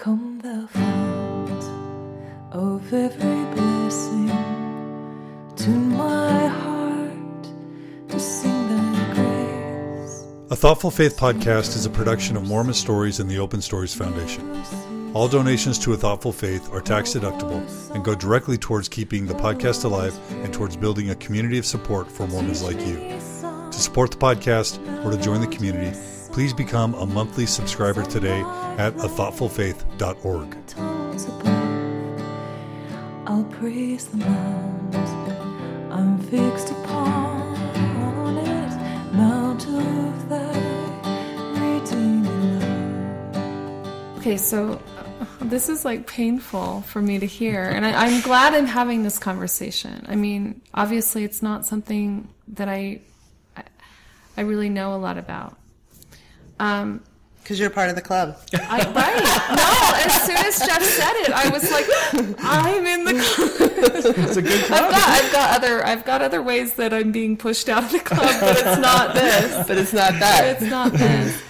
Come thou fount of every blessing, tune my heart to sing thy grace. A Thoughtful Faith podcast is a production of Mormon Stories and the Open Stories Foundation. All donations to A Thoughtful Faith are tax deductible and go directly towards keeping the podcast alive and towards building a community of support for Mormons like you. To support the podcast or to join the community, please become a monthly subscriber today at athoughtfulfaith.org. Tones above, I'll praise the mount I'm fixed upon it, mount of thy redeeming love. Okay, so this is like painful for me to hear, and I, I'm glad I'm having this conversation. I mean, obviously, it's not something that I, I, I really know a lot about. Um, Because you're part of the club. I, right? No, as soon as Jeff said it, I was like, I'm in the. Club. It's a good I've got, I've got other, I've got other ways that I'm being pushed out of the club, but it's not this. But it's not that. it's not this.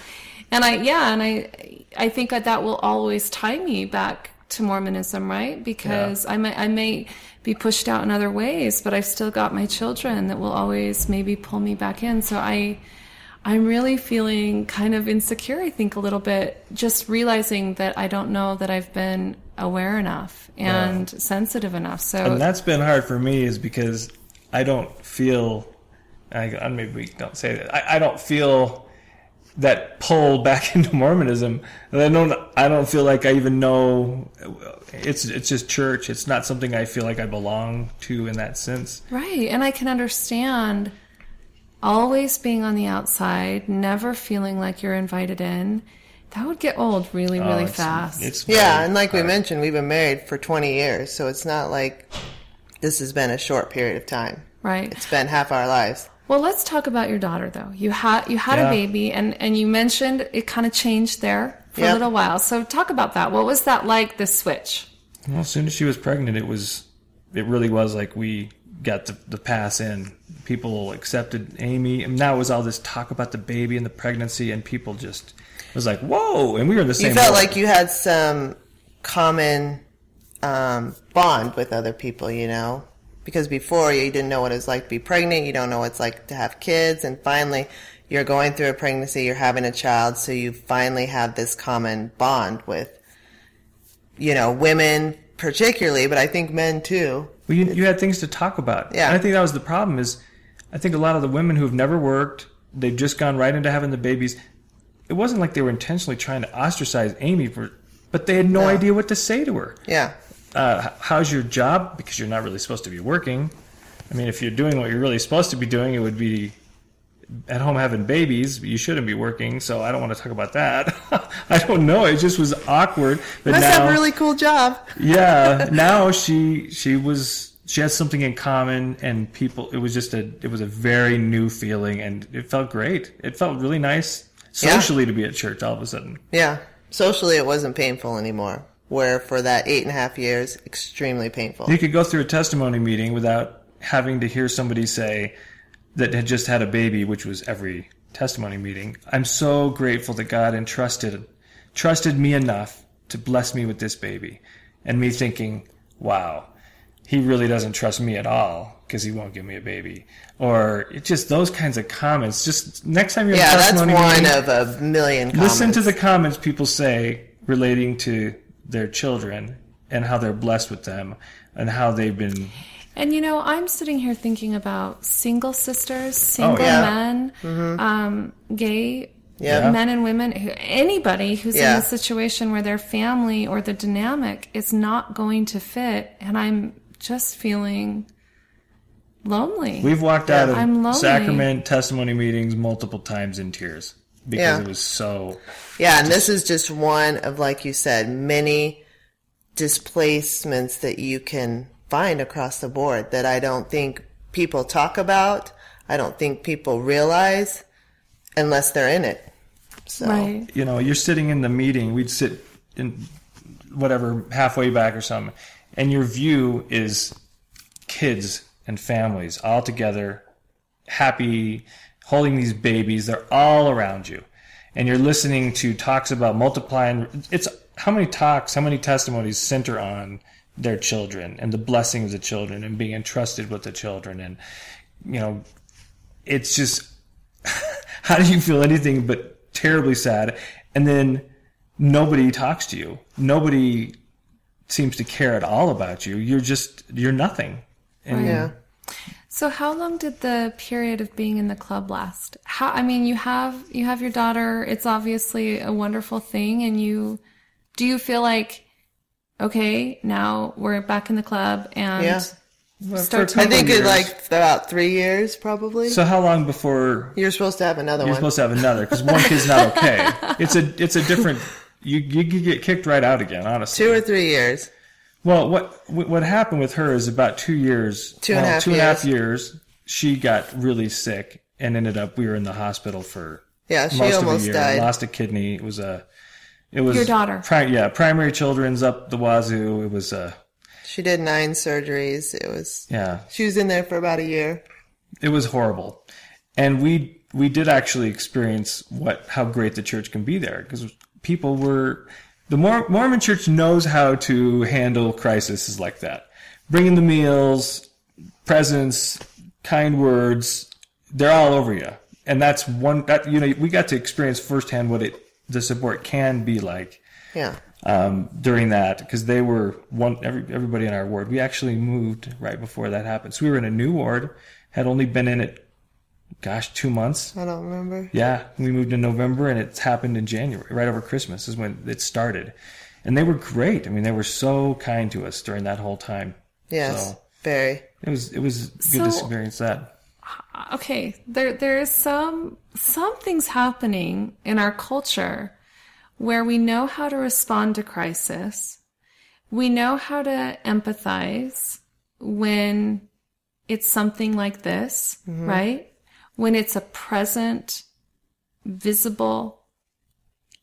And I, yeah, and I, I think that that will always tie me back to Mormonism, right? Because I may, I may be pushed out in other ways, but I've still got my children that will always maybe pull me back in. So I, I'm really feeling kind of insecure. I think a little bit, just realizing that I don't know that I've been aware enough and sensitive enough. So and that's been hard for me is because I don't feel, I, maybe we don't say that, I, I don't feel that pull back into Mormonism. And I don't, I don't feel like I even know, it's, it's just church. It's not something I feel like I belong to in that sense. Right. And I can understand always being on the outside, never feeling like you're invited in. That would get old really, Oh, really it's- fast. It's Yeah, and like we mentioned, we've been married for 20 years, so it's not like this has been a short period of time. right. It's been half our lives. Well, let's talk about your daughter though. You had you had Yeah. a baby and and you mentioned it kind of changed there for a little while. So talk about that. What was that like the switch? Well, as soon as she was pregnant, it was, it really was like we got the, the pass in. People accepted Amy, and now it was all this talk about the baby and the pregnancy, and people just it was like, whoa! And we were in the same. You felt boat. like you had some common um, bond with other people, you know? Because before you didn't know what it was like to be pregnant, you don't know what it's like to have kids, and finally you're going through a pregnancy, you're having a child, so you finally have this common bond with, you know, women particularly, but I think men too. Well, you, you had things to talk about. Yeah. And I think that was the problem is I think a lot of the women who've never worked, they've just gone right into having the babies. It wasn't like they were intentionally trying to ostracize Amy for, but they had no, No. idea what to say to her. Yeah. Uh, how's your job? Because you're not really supposed to be working. I mean, if you're doing what you're really supposed to be doing, it would be at home having babies. You shouldn't be working. So I don't want to talk about that. I don't know. It just was awkward. But Must now, have a really cool job. yeah now she she was she had something in common and people it was just a it was a very new feeling and it felt great it felt really nice Yeah. socially to be at church all of a sudden Yeah. Socially, it wasn't painful anymore. Where for that eight and a half years, extremely painful. you could go through a testimony meeting without having to hear somebody say that had just had a baby which was every testimony meeting i'm so grateful that god entrusted trusted me enough to bless me with this baby and me thinking wow he really doesn't trust me at all because he won't give me a baby or just those kinds of comments just next time you're in Yeah, a that's one meeting, of a million comments. listen to the comments people say relating to their children and how they're blessed with them and how they've been And you know, I'm sitting here thinking about single sisters, single Oh, yeah. men, um, gay Yeah. men and women, who, anybody who's in a situation where their family or the dynamic is not going to fit, and I'm just feeling lonely. We've walked out of I'm lonely. sacrament testimony meetings multiple times in tears because Yeah. it was so. Yeah, and this is just one of, like you said, many displacements that you can find across the board that I don't think people talk about. I don't think people realize unless they're in it. So, right. You know, you're sitting in the meeting. We'd sit in whatever halfway back or something, and your view is kids and families all together, happy, holding these babies. They're all around you, and you're listening to talks about multiplying. It's how many talks, how many testimonies center on their children and the blessings of the children and being entrusted with the children. And, you know, it's just, how do you feel anything but terribly sad? And then nobody talks to you. Nobody seems to care at all about you. You're just, you're nothing. And Yeah. So how long did the period of being in the club last? How I mean, you have you have your daughter. It's obviously a wonderful thing and you do you feel like okay, now we're back in the club and Yeah. start I think years. it like about three years probably. So how long before You're supposed to have another you're one. supposed to have another? Because one kid's not okay. It's a, it's a different, you, you could get kicked right out again, honestly. Two or three years. Well, what what happened with her is about two years, Two and well, half two and a half years. She got really sick and ended up. We were in the hospital for Yeah, she most of almost year. died. Lost a kidney. It was a. It was Your daughter. Pri- yeah, primary children's up the wazoo. It was a. She did nine surgeries. It was Yeah, she was in there for about a year. it was horrible, and we we did actually experience what how great the church can be there because people were the Mor- Mormon Church knows how to handle crises like that, bringing the meals, presents, kind words. They're all over you, and that's one that you know we got to experience firsthand what it the support can be like Yeah. um, during that because they were one every, everybody in our ward. We actually moved right before that happened, so we were in a new ward. Had only been in it, gosh, two months. I don't remember. Yeah, we moved in November, and it's happened in January, right over Christmas is when it started, and they were great. I mean, they were so kind to us during that whole time. Yes. So Very. it was it was good to experience that. Okay there there is some some things happening in our culture where we know how to respond to crisis. We know how to empathize when it's something like this mm-hmm. right? When it's a present visible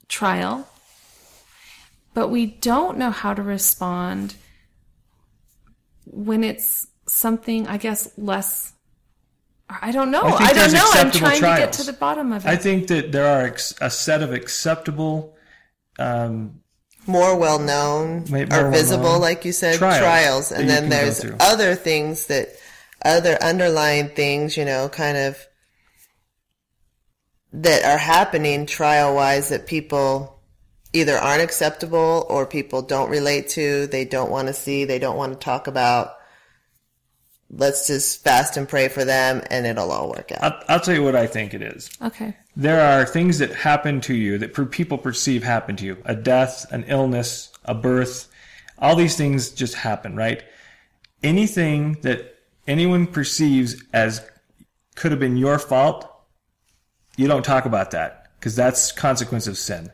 trial. But we don't know how to respond when it's something i guess less I don't know. I think I, don't know. I'm acceptable trying to get to the bottom of it. I think that there are ex- a set of acceptable um, More well known Way or visible, well-known like you said, trials trials. And then there's other things that, other underlying things, you know, kind of that are happening trial wise that people either aren't acceptable or people don't relate to, they don't want to see, they don't want to talk about. Let's just fast and pray for them and it'll all work out. I'll, I'll tell you what I think it is. okay. There are things that happen to you that people perceive happen to you. A death, an illness, a birth. All these things just happen, right? Anything that anyone perceives as could have been your fault, you don't talk about that because that's consequence of sin.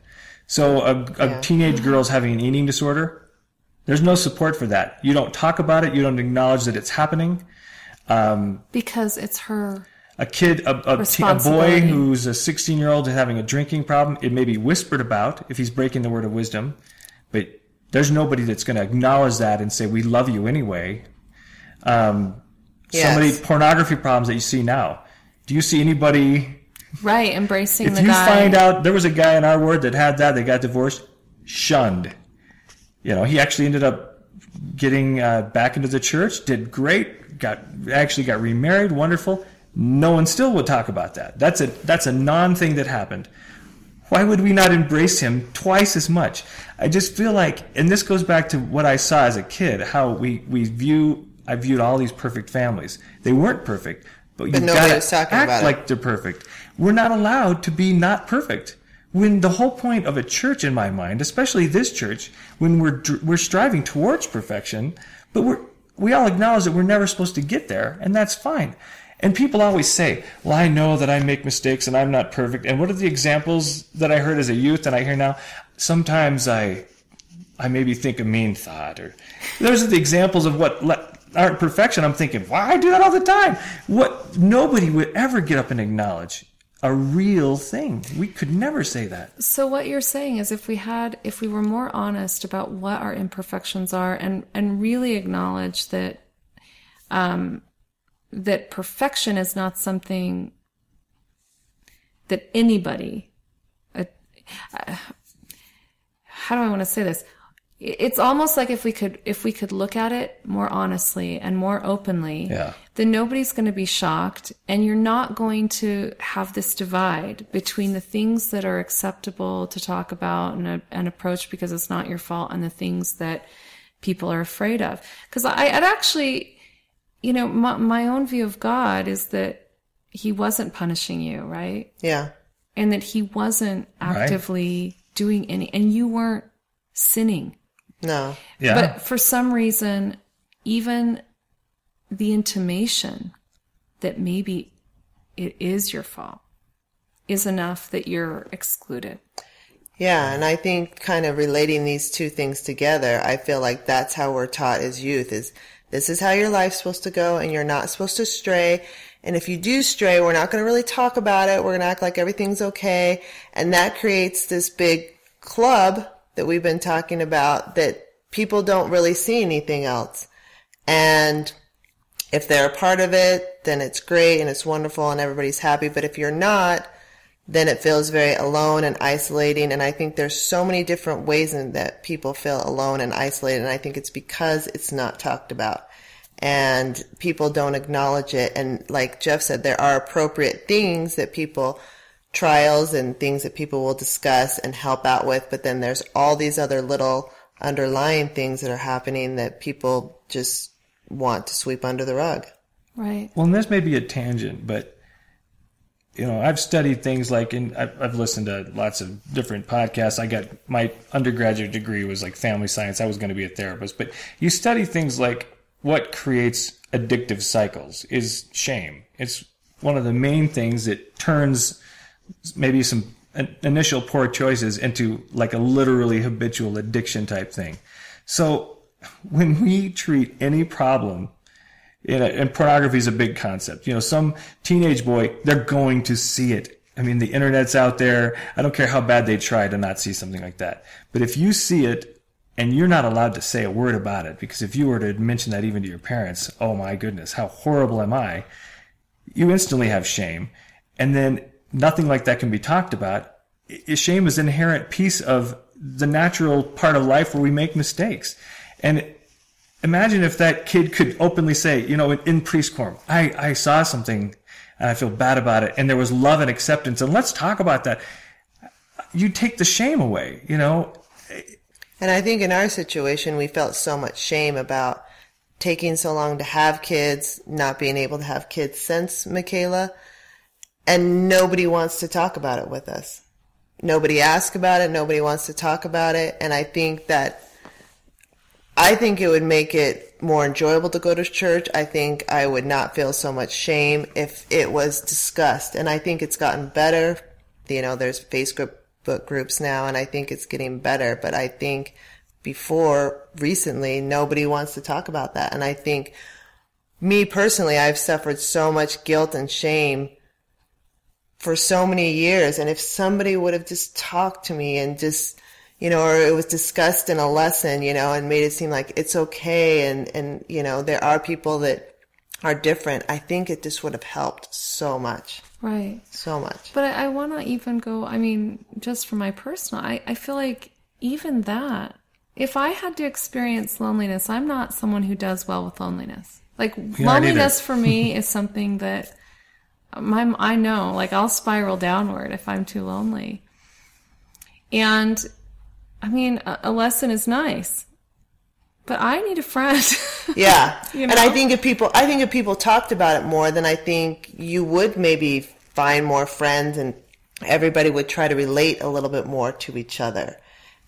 So a, a Yeah. teenage girl's having an eating disorder. There's no support for that. You don't talk about it. You don't acknowledge that it's happening Because it's her. a kid, a, a, a boy who's a 16 year old having a drinking problem, it may be whispered about if he's breaking the word of wisdom, but there's nobody that's going to acknowledge that and say, we love you anyway. Um, Yes. Somebody, pornography problems that you see now. Do you see anybody, Right, embracing if the you guy. find out there was a guy in our ward that had that, they got divorced, shunned. You know, he actually ended up getting uh, back into the church, did great, got actually got remarried, wonderful. No one still would talk about that. That's a that's a non thing that happened. Why would we not embrace him twice as much? I just feel like, and this goes back to what I saw as a kid, how we we view I viewed all these perfect families. They weren't perfect, but, you nobody gotta act about it. like they're perfect. We're not allowed to be not perfect. When the whole point of a church, in my mind, especially this church, when we're we're striving towards perfection, but we're we all acknowledge that we're never supposed to get there, and that's fine. And people always say, "Well, I know that I make mistakes and I'm not perfect." And what are the examples that I heard as a youth and I hear now? Sometimes I I maybe think a mean thought, or those are the examples of what aren't perfection. I'm thinking, why I do that all the time? What nobody would ever get up and acknowledge a real thing. We could never say that. So what you're saying is if we had if we were more honest about what our imperfections are and and really acknowledge that um that perfection is not something that anybody a uh, how do I want to say this? It's almost like if we could if we could look at it more honestly and more openly, Yeah. then nobody's going to be shocked, and you're not going to have this divide between the things that are acceptable to talk about and, and approach because it's not your fault, and the things that people are afraid of. Because I, I'd actually, you know, my, my own view of God is that He wasn't punishing you, right? Yeah. and that he wasn't actively doing any and you weren't sinning No. Yeah. but for some reason even the intimation that maybe it is your fault is enough that you're excluded Yeah, and I think kind of relating these two things together, I feel like that's how we're taught as youth is this is how your life's supposed to go and you're not supposed to stray. And if you do stray, we're not going to really talk about it. We're going to act like everything's okay. And that creates this big club that we've been talking about that people don't really see anything else. And if they're a part of it, then it's great and it's wonderful and everybody's happy. But if you're not, then it feels very alone and isolating. And I think there's so many different ways in that people feel alone and isolated. And I think it's because it's not talked about and people don't acknowledge it. And like Jeff said, there are appropriate things that people, trials and things that people will discuss and help out with. But then there's all these other little underlying things that are happening that people just want to sweep under the rug. right Well, and this may be a tangent, but you know, I've studied things like, and I've, I've listened to lots of different podcasts. I got my undergraduate degree was like family science. I was going to be a therapist, but you study things like what creates addictive cycles is shame. It's one of the main things that turns maybe some initial poor choices into like a literally habitual addiction type thing. So when we treat any problem and pornography is a big concept. You know, some teenage boy, they're going to see it. I mean, the internet's out there. I don't care how bad they try to not see something like that. But if you see it and you're not allowed to say a word about it, because if you were to mention that even to your parents, oh my goodness, how horrible am I? You instantly have shame. And then nothing like that can be talked about. Shame is an inherent piece of the natural part of life where we make mistakes. And imagine if that kid could openly say, you know, in, preschool, I, I saw something and I feel bad about it. And there was love and acceptance. And let's talk about that. You take the shame away, you know? And I think in our situation, we felt so much shame about taking so long to have kids, not being able to have kids since Michaela, and nobody wants to talk about it with us. Nobody asks about it. Nobody wants to talk about it. And I think that I think it would make it more enjoyable to go to church. I think I would not feel so much shame if it was discussed. And I think it's gotten better. You know, there's Facebook groups now, and I think it's getting better. But I think before recently, nobody wants to talk about that. And I think me personally, I've suffered so much guilt and shame for so many years. And if somebody would have just talked to me and just, you know, or it was discussed in a lesson, you know, and made it seem like it's okay. And, and, you know, there are people that are different. I think it just would have helped so much, right so much. But I, I want to even go, I mean, just for my personal, I, I feel like even that, if I had to experience loneliness, I'm not someone who does well with loneliness. Like, aren't loneliness for me is something that my, I know, like, I'll spiral downward if I'm too lonely. And, I mean, a, a lesson is nice, but I need a friend. Yeah. You And I think if people, I think if people talked about it more, then I think you would maybe find more friends and everybody would try to relate a little bit more to each other.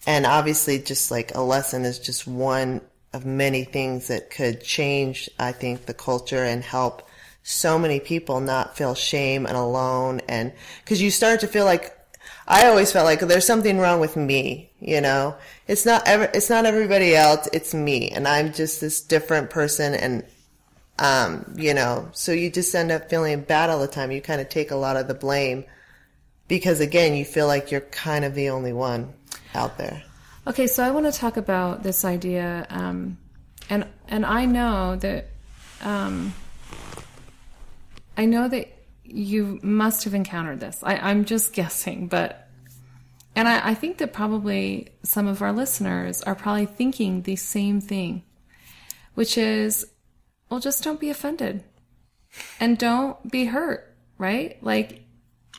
And obviously just like a lesson is just one of many things that could change, I think, the culture and help so many people not feel shame and alone. And cause you start to feel like, I always felt like there's something wrong with me, you know. It's not ever, it's not everybody else, it's me, and I'm just this different person, and um, you know, so you just end up feeling bad all the time. You kind of take a lot of the blame because again, you feel like you're kind of the only one out there. Okay, so I want to talk about this idea, um, and and I know that um, I know that you must have encountered this. I, I'm just guessing, but And I, I think that probably some of our listeners are probably thinking the same thing, which is, well, just don't be offended and don't be hurt, right? Like,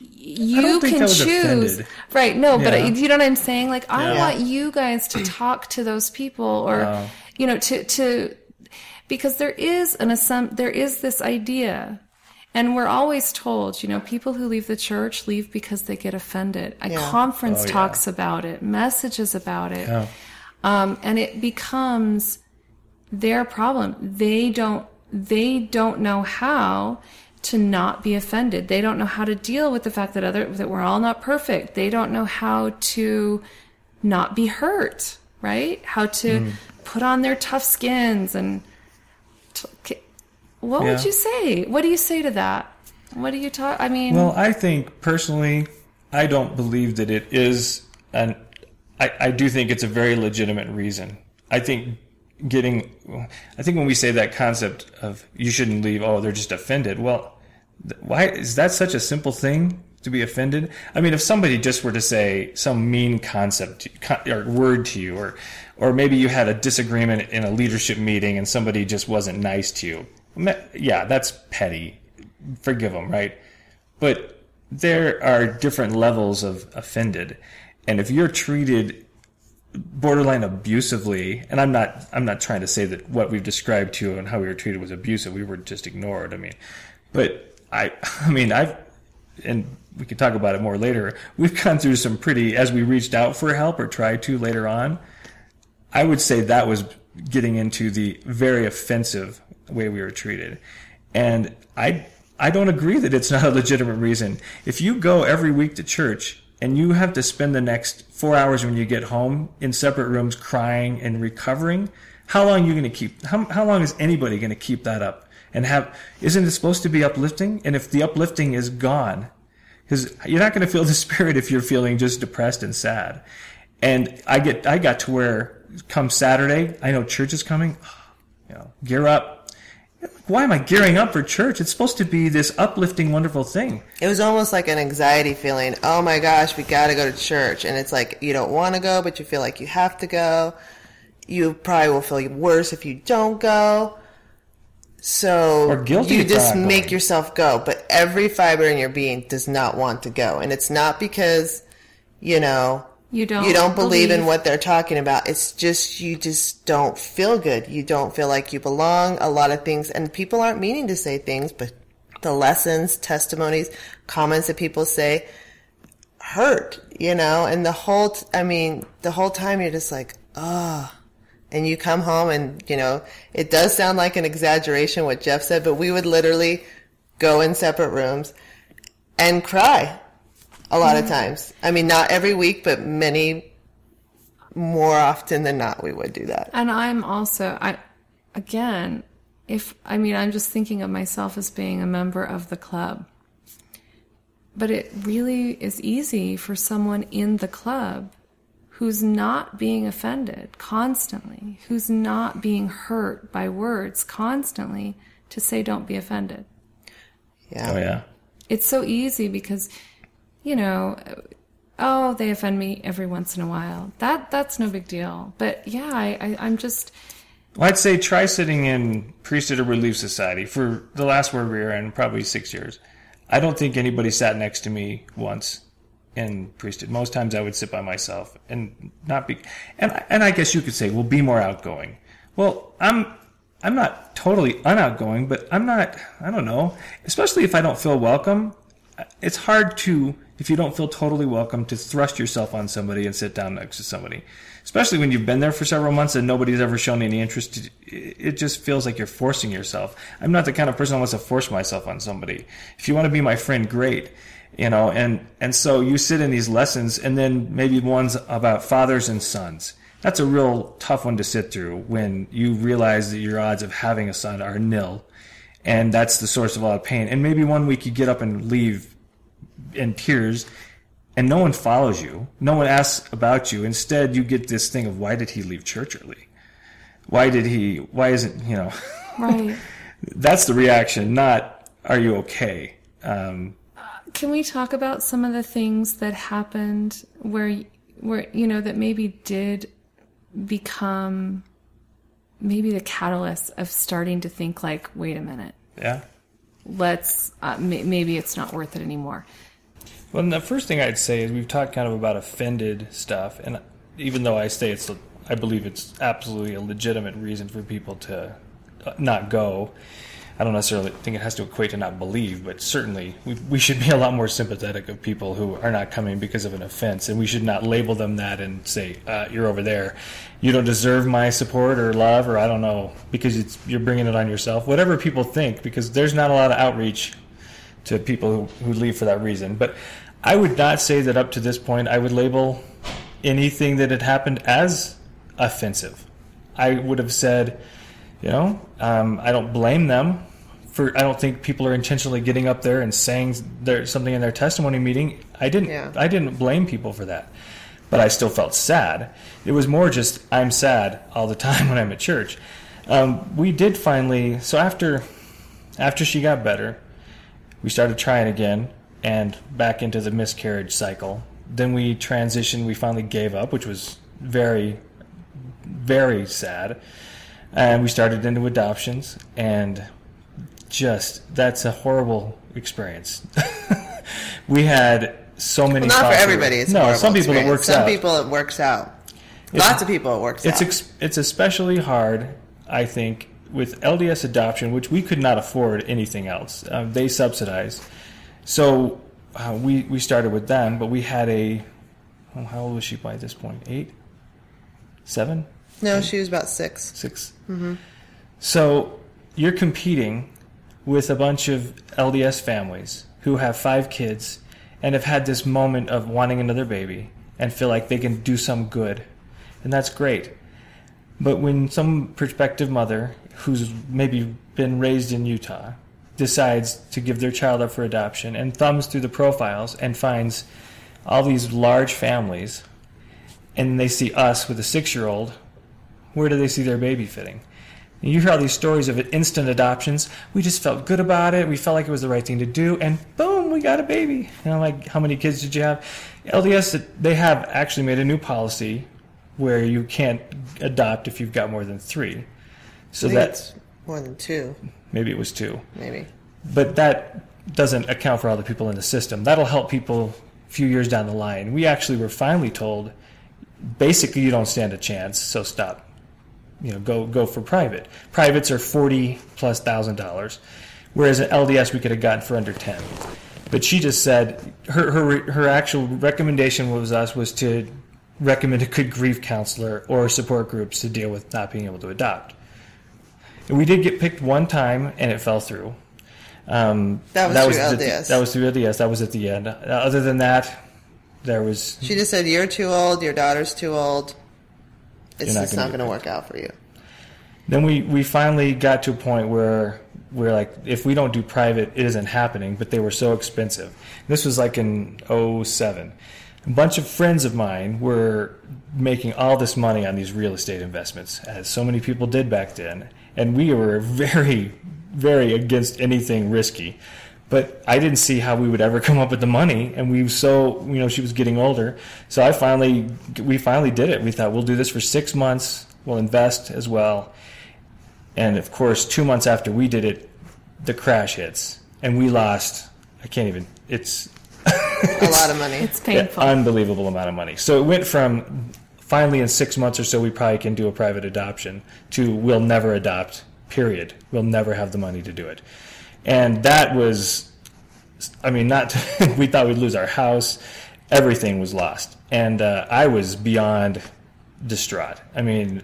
you don't think I can choose offended. right no but Yeah. you know what i'm saying like i Yeah. want you guys to talk to those people or Wow. you know to to because there is an assum- there is this idea and we're always told you know people who leave the church leave because they get offended a Yeah. conference Oh, yeah. talks about it messages about it Yeah. um, and it becomes their problem they don't they don't know how to not be offended they don't know how to deal with the fact that other that we're all not perfect they don't know how to not be hurt right how to Hmm. put on their tough skins and t- k- what would you say what do you say to that what do you talk i mean Well, I think personally, I don't believe that it is an. I, I do think it's a very legitimate reason. I think getting. I think when we say that concept of you shouldn't leave, oh, they're just offended. Well, th- why is that such a simple thing to be offended? I mean, if somebody just were to say some mean concept or word to you, or or maybe you had a disagreement in a leadership meeting and somebody just wasn't nice to you, yeah, that's petty forgive them, right? But there are different levels of offended. And if you're treated borderline abusively, and I'm not I'm not trying to say that what we've described to you and how we were treated was abusive. We were just ignored. I mean, but I I mean I've and we can talk about it more later. We've gone through some pretty as we reached out for help or tried to later on. I would say that was getting into the very offensive way we were treated. And I I don't agree that it's not a legitimate reason. If you go every week to church and you have to spend the next 4 hours when you get home in separate rooms crying and recovering, how long are you going to keep how how long is anybody going to keep that up? And have isn't it supposed to be uplifting? And if the uplifting is gone, because you're not going to feel the spirit if you're feeling just depressed and sad. And I get, I got to where come Saturday, I know church is coming. You know, gear up. Why am I gearing up for church? It's supposed to be this uplifting, wonderful thing. It was almost like an anxiety feeling. Oh my gosh, we got to go to church. And it's like you don't want to go, but you feel like you have to go. You probably will feel worse if you don't go. So Or guilty you just make going. yourself go. But every fiber in your being does not want to go. And it's not because, you know, you don't you don't believe, in what they're talking about. It's just you just don't feel good. You don't feel like you belong. A lot of things, and people aren't meaning to say things, but the lessons, testimonies, comments that people say hurt. You know, and the whole, t- I mean, the whole time you're just like, ah. And you come home and, you know, it does sound like an exaggeration what Jeff said, but we would literally go in separate rooms and cry a lot of times. I mean, not every week, but many more often than not, we would do that. And I'm also, I, again, if, I mean, I'm just thinking of myself as being a member of the club. But it really is easy for someone in the club who's not being offended constantly, who's not being hurt by words constantly, to say, don't be offended. Yeah. Oh yeah. It's so easy because, you know, oh, they offend me every once in a while. That that's no big deal. But yeah, I, I I'm just Well, I'd say try sitting in Priesthood or Relief Society for the last word we were in, probably six years. I don't think anybody sat next to me once in priesthood. Most times I would sit by myself and not be, and and I guess you could say, well, be more outgoing. Well, I'm I'm not totally unoutgoing, but I'm not. I don't know. Especially if I don't feel welcome, it's hard to if you don't feel totally welcome to thrust yourself on somebody and sit down next to somebody. Especially when you've been there for several months and nobody's ever shown any interest. It just feels like you're forcing yourself. I'm not the kind of person who wants to force myself on somebody. If you want to be my friend, great you know and and so you sit in these lessons and then maybe ones about fathers and sons that's a real tough one to sit through when you realize that your odds of having a son are nil and that's the source of a lot of pain and maybe one week you get up and leave in tears and no one follows you no one asks about you instead you get this thing of why did he leave church early why did he why isn't you know right. that's the reaction not are you okay um, Can we talk about some of the things that happened where were you know that maybe did become maybe the catalyst of starting to think like, wait a minute, Yeah. let's uh, may- maybe it's not worth it anymore. Well, the first thing I'd say is we've talked kind of about offended stuff, and even though I say it's, I believe it's absolutely a legitimate reason for people to uh, not go. I don't necessarily think it has to equate to not believe, but certainly we, we should be a lot more sympathetic of people who are not coming because of an offense, and we should not label them that and say uh, you're over there, you don't deserve my support or love or I don't know because it's you're bringing it on yourself. Whatever people think, because there's not a lot of outreach to people who, who leave for that reason. But I would not say that up to this point I would label anything that had happened as offensive. I would have said, you know, um, I don't blame them for. I don't think people are intentionally getting up there and saying their, something in their testimony meeting. I didn't. Yeah. I didn't blame people for that, but I still felt sad. It was more just I'm sad all the time when I'm at church. Um, we did finally. So after after she got better, we started trying again and back into the miscarriage cycle. Then we transitioned. We finally gave up, which was very, very sad. And we started into adoptions, and just that's a horrible experience. we had so many. Well, not for everybody. It's no. Some people it works Some out. people it works out. It's- Lots of people it works It's out. ex- it's especially hard, I think, with LDS adoption, which we could not afford anything else. Um, they subsidize, so uh, we we started with them. But we had a how old was she by this point? Eight, seven, no, she was about six. 6 So you're competing with a bunch of LDS families who have five kids and have had this moment of wanting another baby and feel like they can do some good. And that's great. But when some prospective mother who's maybe been raised in Utah decides to give their child up for adoption and thumbs through the profiles and finds all these large families and they see us with a six year old, where do they see their baby fitting? And you hear all these stories of instant adoptions. We just felt good about it. We felt like it was the right thing to do, and boom, we got a baby. And I'm like, how many kids did you have? LDS, they have actually made a new policy where you can't adopt if you've got more than three. So that's more than two, maybe it was two, maybe. but that doesn't account for all the people in the system. That'll help people a few years down the line. We actually were finally told, basically, you don't stand a chance, so stop you know go go for private. Privates are forty plus thousand dollars, whereas at LDS we could have gotten for under ten. But she just said her her her actual recommendation was us was to recommend a good grief counselor or support groups to deal with not being able to adopt. We did get picked one time and it fell through. Um, That was through the- LDS. that was through LDS. That was at the end. Uh, Other than that, there was She just said, "You're too old. Your daughter's too old. It's not gonna not going to work out for you." then we, we finally got to a point where we're like, if we don't do private, it isn't happening. But they were so expensive. This was like in 07. A bunch of friends of mine were making all this money on these real estate investments, as so many people did back then. And we were very, very against anything risky. But I didn't see how we would ever come up with the money, and we so you know she was getting older. So I finally we finally did it. We thought we'll do this for six months. We'll invest as well, and of course, two months after we did it, the crash hits, and we lost. I can't even. It's A lot of money. It's painful. unbelievable amount of money. So it went from finally in six months or so we probably can do a private adoption to we'll never adopt. Period. We'll never have the money to do it, and that was. I mean, not. we thought we'd lose our house. Everything was lost, and uh, I was beyond distraught. I mean,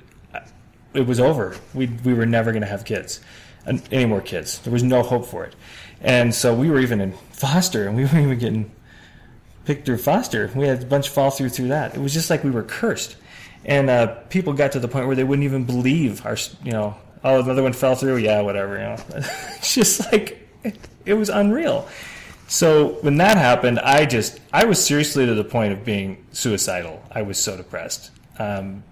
it was over. We we were never going to have kids, any more kids. There was no hope for it, and so we were even in foster, and we weren't even getting picked through foster. We had a bunch fall through through that. It was just like we were cursed, and uh, people got to the point where they wouldn't even believe our, you know, oh another one fell through. Yeah, whatever. You know, it's just like it, it was unreal. So when that happened, I just I was seriously to the point of being suicidal. I was so depressed. Um,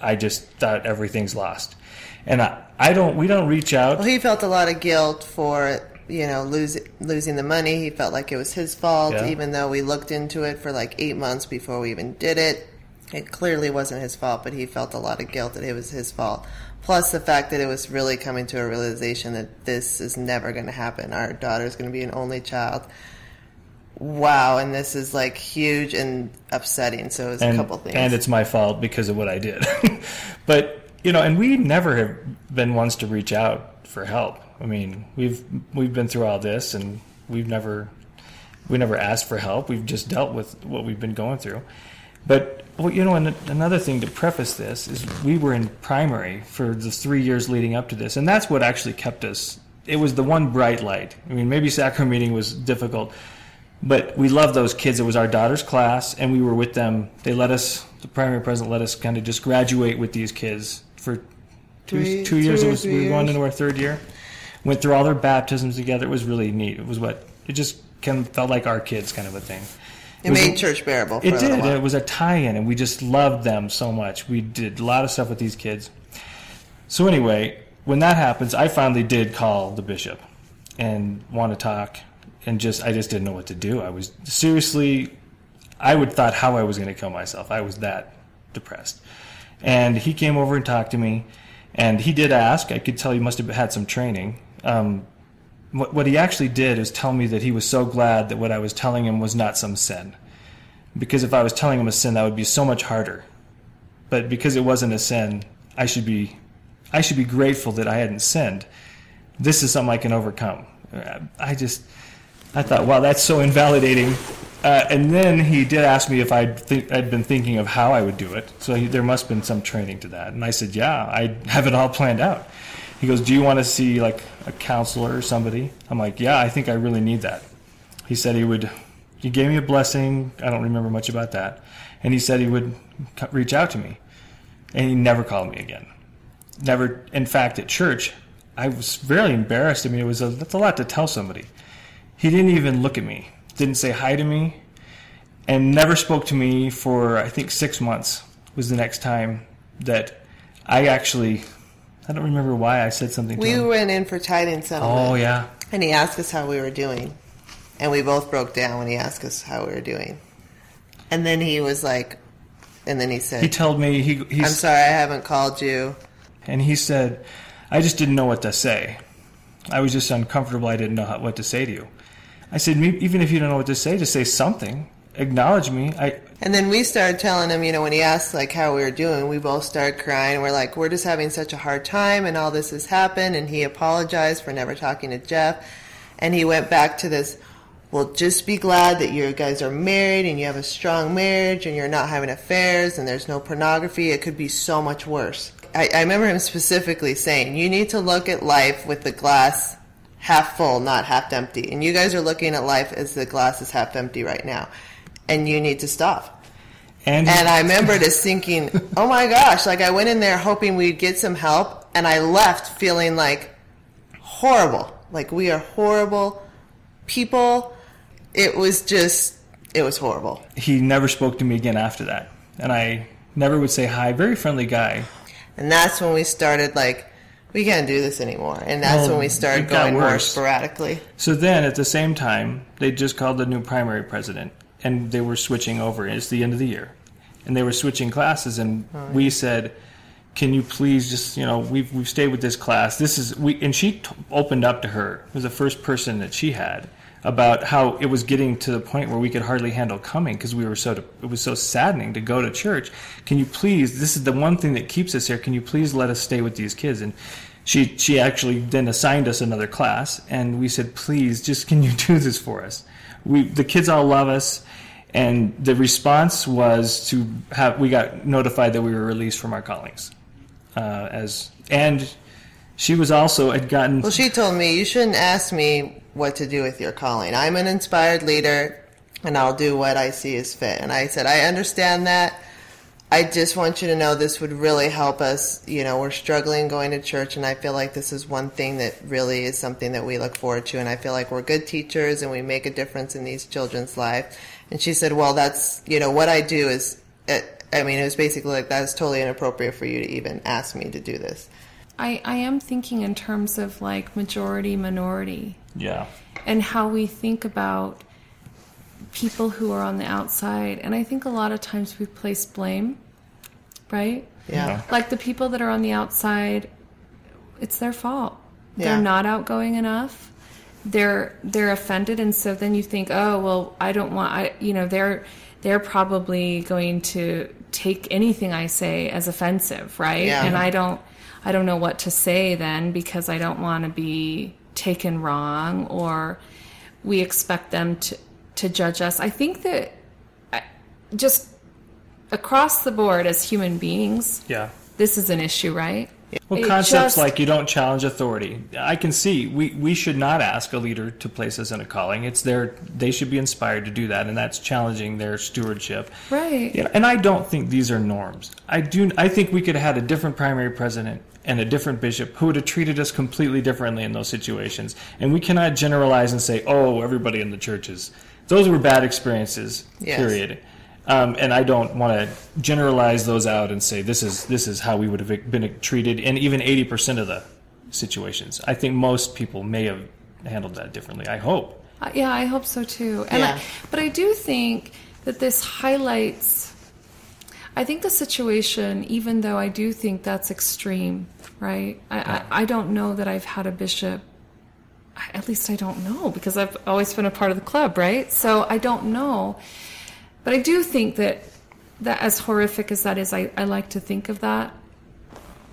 I just thought everything's lost, and I, I don't. We don't reach out. Well, he felt a lot of guilt for you know losing losing the money. He felt like it was his fault, Yeah. even though we looked into it for like eight months before we even did it. It clearly wasn't his fault, but he felt a lot of guilt that it was his fault. Plus the fact that it was really coming to a realization that this is never going to happen. Our daughter's going to be an only child. Wow, and this is like huge and upsetting. So it was and, a couple things. and it's my fault because of what I did. but you know, and we never have been ones to reach out for help. I mean, we've we've been through all this, and we've never we never asked for help. We've just dealt with what we've been going through. But well, you know, and another thing to preface this is we were in primary for the three years leading up to this, and that's what actually kept us. It was the one bright light. I mean, maybe sacrament meeting was difficult, but we loved those kids. It was our daughter's class, and we were with them. They let us, the primary president let us kind of just graduate with these kids for two, Three- two years. It was we were going into our third year. Went through all their baptisms together. It was really neat. It was what it just kind of felt like our kids, kind of a thing. it was made a- church bearable for It a did. while. It was a tie-in, and we just loved them so much. We did a lot of stuff with these kids. So anyway, when that happens, I finally did call the bishop and want to talk, and just I just didn't know what to do. I was seriously, I would thought how I was going to kill myself. I was that depressed, and he came over and talked to me, and he did ask. I could tell he must have had some training. Um, what, what he actually did is tell me that he was so glad that what I was telling him was not some sin because if I was telling him a sin, that would be so much harder. But because it wasn't a sin, I should be, I should be grateful that I hadn't sinned. This is something I can overcome. Uh, I just, I thought, wow, that's so invalidating. Uh, and then he did ask me if I'd, th- I'd been thinking of how I would do it. So he, there must have been some training to that. And I said, yeah, I have it all planned out. He goes, do you want to see like a counselor or somebody? I'm like, yeah, I think I really need that. He said he would he gave me a blessing. I don't remember much about that. And he said he would reach out to me. And he never called me again. Never in fact at church i was very embarrassed. I mean it was a that's a lot to tell somebody. He didn't even look at me didn't say hi to me and never spoke to me for i think six months was the next time that i actually i don't remember why i said something to we him went in for tithing settlement. oh yeah And he asked us how we were doing. And we both broke down when he asked us how we were doing. And then he was like, and then he said, he told me he he's I'm sorry I haven't called you. And he said, I just didn't know what to say. I was just uncomfortable. I didn't know how, what to say to you. I said, even if you don't know what to say, just say something. Acknowledge me. I, And then we started telling him, you know, when he asked like how we were doing, we both started crying. We're like, we're just having such a hard time and all this has happened. And he apologized for never talking to Jeff. And he went back to this, well, just be glad that you guys are married and you have a strong marriage and you're not having affairs and there's no pornography. It could be so much worse. I, I remember him specifically saying, you need to look at life with the glass half full, not half empty. And you guys are looking at life as the glass is half empty right now. And you need to stop. and, And I remember just thinking, oh my gosh, like I went in there hoping we'd get some help, and I left feeling like horrible. Like we are horrible people. It was just, it was horrible. he never spoke to me again after that. And I never would say hi. Very friendly guy. And that's when we started like, we can't do this anymore. And that's Well, when we started going more sporadically. So then, at the same time, they just called the new primary president, and they were switching over. It's the end of the year, and they were switching classes, and we said, "Can you please just, you know, we've we've stayed with this class. This is we." And she t- opened up to her. It was the first person that she had about how it was getting to the point where we could hardly handle coming because we were so it was so saddening to go to church. Can you please? This is the one thing that keeps us here. Can you please let us stay with these kids? And she she actually then assigned us another class, and we said, please, just can you do this for us? We the kids all love us, and the response was to have we got notified that we were released from our callings, uh, as and she was also had gotten Well, she told me, you shouldn't ask me what to do with your calling. I'm an inspired leader and I'll do what I see is fit. And I said, I understand that. I just want you to know this would really help us. You know, we're struggling going to church, and I feel like this is one thing that really is something that we look forward to. And I feel like we're good teachers and we make a difference in these children's life. And she said, Well, that's, you know, what I do is, uh, I mean, it was basically like, that's totally inappropriate for you to even ask me to do this. I, I am thinking in terms of like majority minority yeah and how we think about people who are on the outside. And I think a lot of times we place blame, right? Yeah. Like the people that are on the outside, it's their fault. Yeah. They're not outgoing enough. They're they're offended, and so then you think, oh well, I don't want. I you know they're they're probably going to take anything I say as offensive, right? Yeah. And I don't I don't know what to say then because I don't want to be taken wrong or we expect them to to judge us. I think that just across the board as human beings, Yeah. this is an issue, right? Well, It concepts just- like you don't challenge authority. I can see we, we should not ask a leader to place us in a calling. It's their they should be inspired to do that, and that's challenging their stewardship. Right. Yeah, and I don't think these are norms. I do. I think we could have had a different primary president and a different bishop who would have treated us completely differently in those situations. And we cannot generalize and say, "Oh, everybody in the churches." Those were bad experiences. Yes. Period. Um, and I don't want to generalize those out and say this is this is how we would have been treated in even eighty percent of the situations. I think most people may have handled that differently. I hope. Uh, Yeah, I hope so too. And Yeah. I, but I do think that this highlights. I think the situation, even though I do think that's extreme, right? I, I, I don't know that I've had a bishop. At least I don't know because I've always been a part of the club, right? So I don't know. But I do think that that as horrific as that is, I, I like to think of that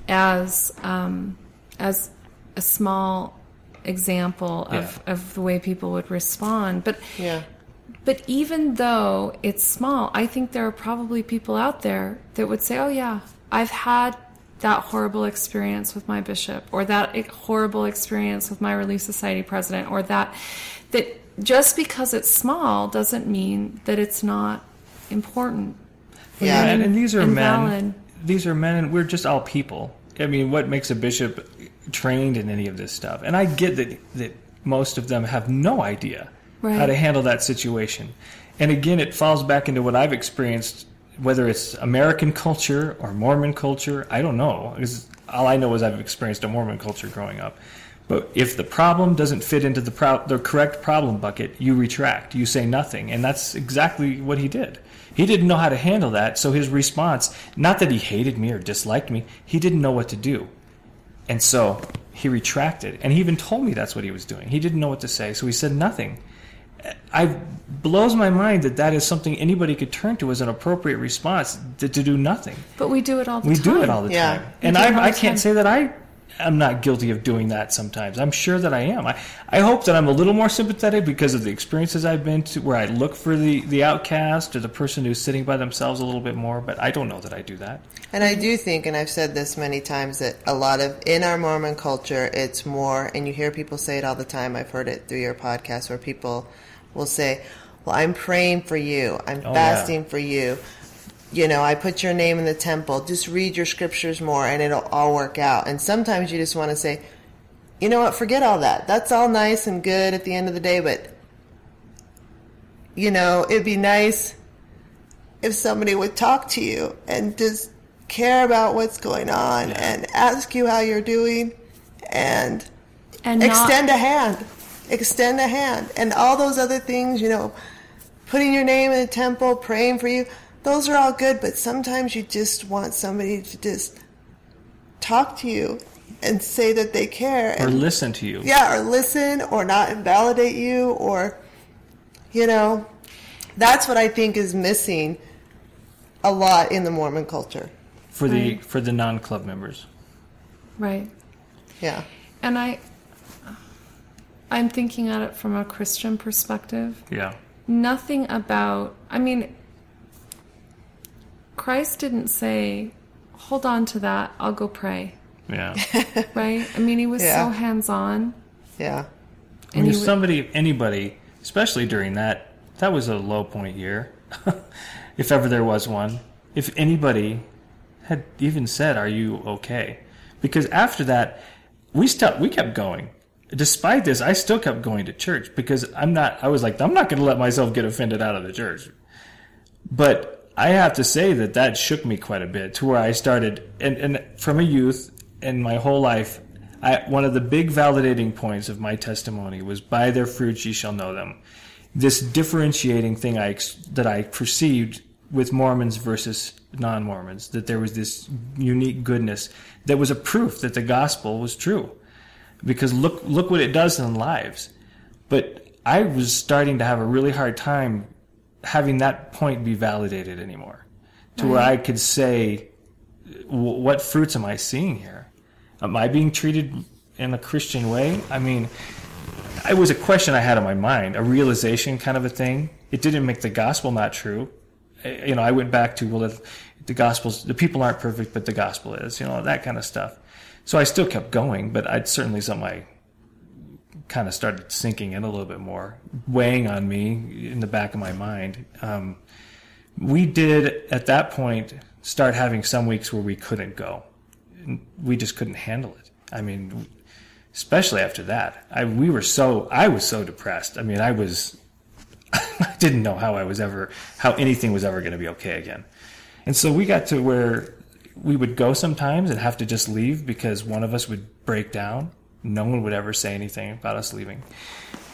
as um, as a small example of, of the way people would respond. But Yeah. but even though it's small, I think there are probably people out there that would say, "Oh yeah, I've had that horrible experience with my bishop, or that horrible experience with my Relief Society president, or that that just because it's small doesn't mean that it's not important." Yeah. and, and these are and men. valid. These are men, and we're just all people. I mean, what makes a bishop trained in any of this stuff? And I get that that most of them have no idea how to handle that situation. And again, it falls back into what I've experienced, whether it's American culture or Mormon culture. I don't know. all I know is I've experienced a Mormon culture growing up. But if the problem doesn't fit into the pro- the correct problem bucket, you retract. You say nothing, and that's exactly what he did. He didn't know how to handle that, so his response, not that he hated me or disliked me, he didn't know what to do. And so he retracted. And he even told me that's what he was doing. He didn't know what to say, so he said nothing. I blows my mind that that is something anybody could turn to as an appropriate response to, to do nothing. But we do it all the We time. We do it all the Yeah. time. And do it all I, I can't time. say that I am not guilty of doing that sometimes. I'm sure that I am. I, I hope that I'm a little more sympathetic because of the experiences I've been to where I look for the, the outcast or the person who's sitting by themselves a little bit more, but I don't know that I do that. And I do think, and I've said this many times, that a lot of in our Mormon culture, it's more, and you hear people say it all the time. I've heard it through your podcast where people will say, Well, I'm praying for you, I'm Oh, fasting for you. You know, I put your name in the temple. Just read your scriptures more and it'll all work out. And sometimes you just want to say, you know what, forget all that. That's all nice and good at the end of the day, but, you know, it'd be nice if somebody would talk to you and just care about what's going on and ask you how you're doing and and not- extend a hand extend a hand and all those other things you know putting your name in the temple praying for you those are all good but sometimes you just want somebody to just talk to you and say that they care Or listen to you. yeah, or listen or not invalidate you or you know, that's what I think is missing a lot in the Mormon culture. For the Right. for the non club members. right. Yeah. And I, I'm thinking at it from a Christian perspective. Yeah. Nothing about, I mean, Christ didn't say, hold on to that, I'll go pray, Yeah. right? I mean, he was Yeah. so hands on. Yeah. I mean, he if would- somebody, anybody, especially during that, that was a low point year, if ever there was one. If anybody had even said, "Are you okay?" Because after that, we stopped. We kept going. Despite this, I still kept going to church because I'm not. I was like, I'm not going to let myself get offended out of the church. But I have to say that that shook me quite a bit to where I started, and, and from a youth and my whole life, I, one of the big validating points of my testimony was by their fruits ye shall know them. this differentiating thing I that I perceived with Mormons versus non-Mormons that there was this unique goodness that was a proof that the gospel was true because look look what it does in lives but I was starting to have a really hard time having that point be validated anymore to where I could say what fruits am I seeing here am I being treated in a Christian way I mean it was a question I had in my mind, a realization kind of a thing. It didn't make the gospel not true. You know, I went back to, well, the, the gospel's, the people aren't perfect, but the gospel is, you know, that kind of stuff. So I still kept going, but I'd certainly something I kind of started sinking in a little bit more, weighing on me in the back of my mind. Um, we did at that point start having some weeks where we couldn't go. We just couldn't handle it. I mean, especially after that. I we were so I was so depressed. I mean, I was I didn't know how I was ever how anything was ever going to be okay again. And so we got to where we would go sometimes and have to just leave because one of us would break down. No one would ever say anything about us leaving.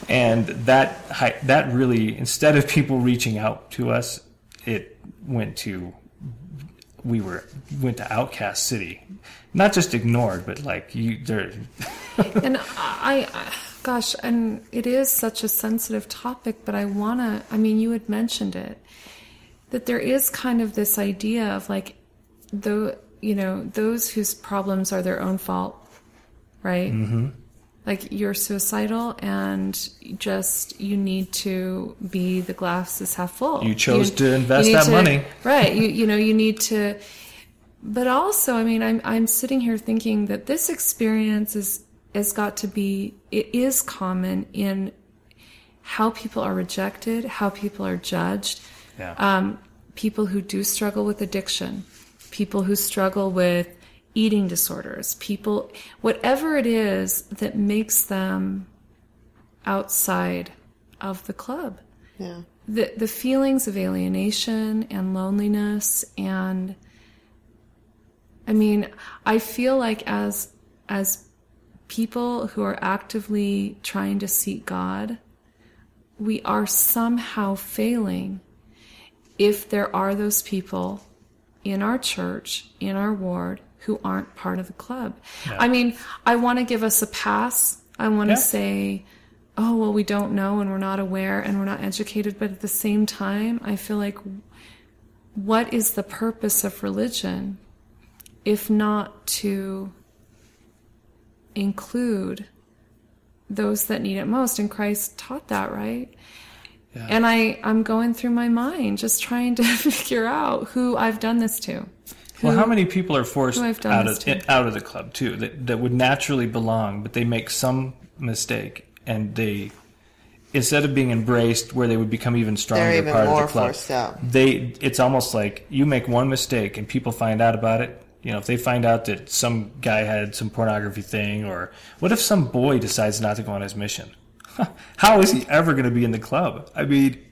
And that that really instead of people reaching out to us, it went to we were went to outcast city. Not just ignored, but like you there and I, I, gosh, and it is such a sensitive topic, but I want to, I mean, you had mentioned it, that there is kind of this idea of like, though, you know, those whose problems are their own fault, right? Mm-hmm. Like you're suicidal and just, you need to be the glass is half full. You chose to invest that money. Right. You, you know, you need to, but also, I mean, I'm I'm sitting here thinking that this experience is has got to be it is common in how people are rejected, how people are judged. Yeah. Um, people who do struggle with addiction, people who struggle with eating disorders, people whatever it is that makes them outside of the club Yeah. the the feelings of alienation and loneliness and I mean, I feel like as as people who are actively trying to seek God, we are somehow failing if there are those people in our church, in our ward, who aren't part of the club. I mean, I want to give us a pass. I want to Yeah. say, oh, well, we don't know and we're not aware and we're not educated. But at the same time, I feel like what is the purpose of religion if not to include those that need it most? And Christ taught that, right? And I, I'm going through my mind just trying to figure out who I've done this to. Well, how many people are forced who I've done out of to. out of the club too that that would naturally belong, but they make some mistake and they instead of being embraced where they would become even stronger They're even part more of the club. forced out. They it's almost like you make one mistake and people find out about it. You know, if they find out that some guy had some pornography thing, or what if some boy decides not to go on his mission? How is he ever going to be in the club? I mean,